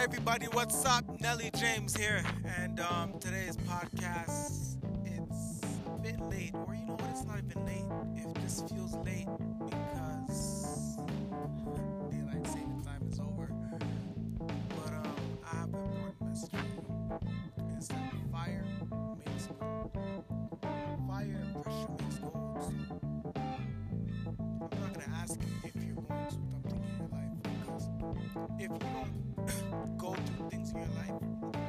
everybody, what's up? Nelly James here, and um, today's podcast. It's a bit late, or you know what? It's not even late. It just feels late because daylight saving time is over. But um, I have an important message. It's that fire makes gold. Fire and pressure makes gold. So I'm not gonna ask you if you're going to something in your life because if you don't go through things in your life,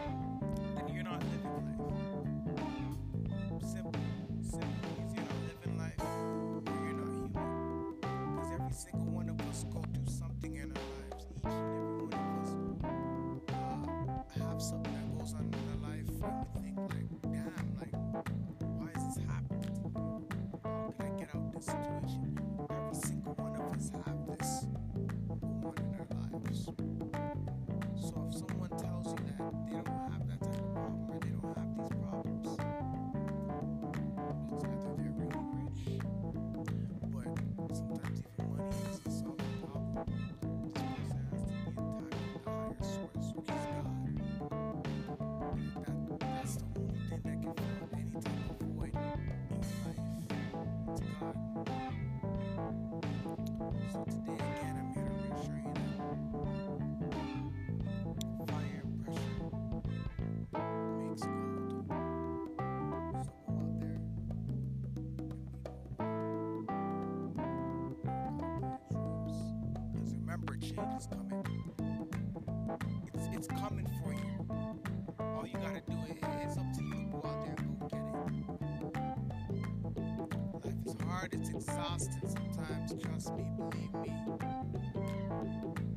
change is coming. It's it's coming for you. All you gotta do is it's up to you to go out there and go get it. Life is hard, it's exhausting sometimes, trust me, believe me.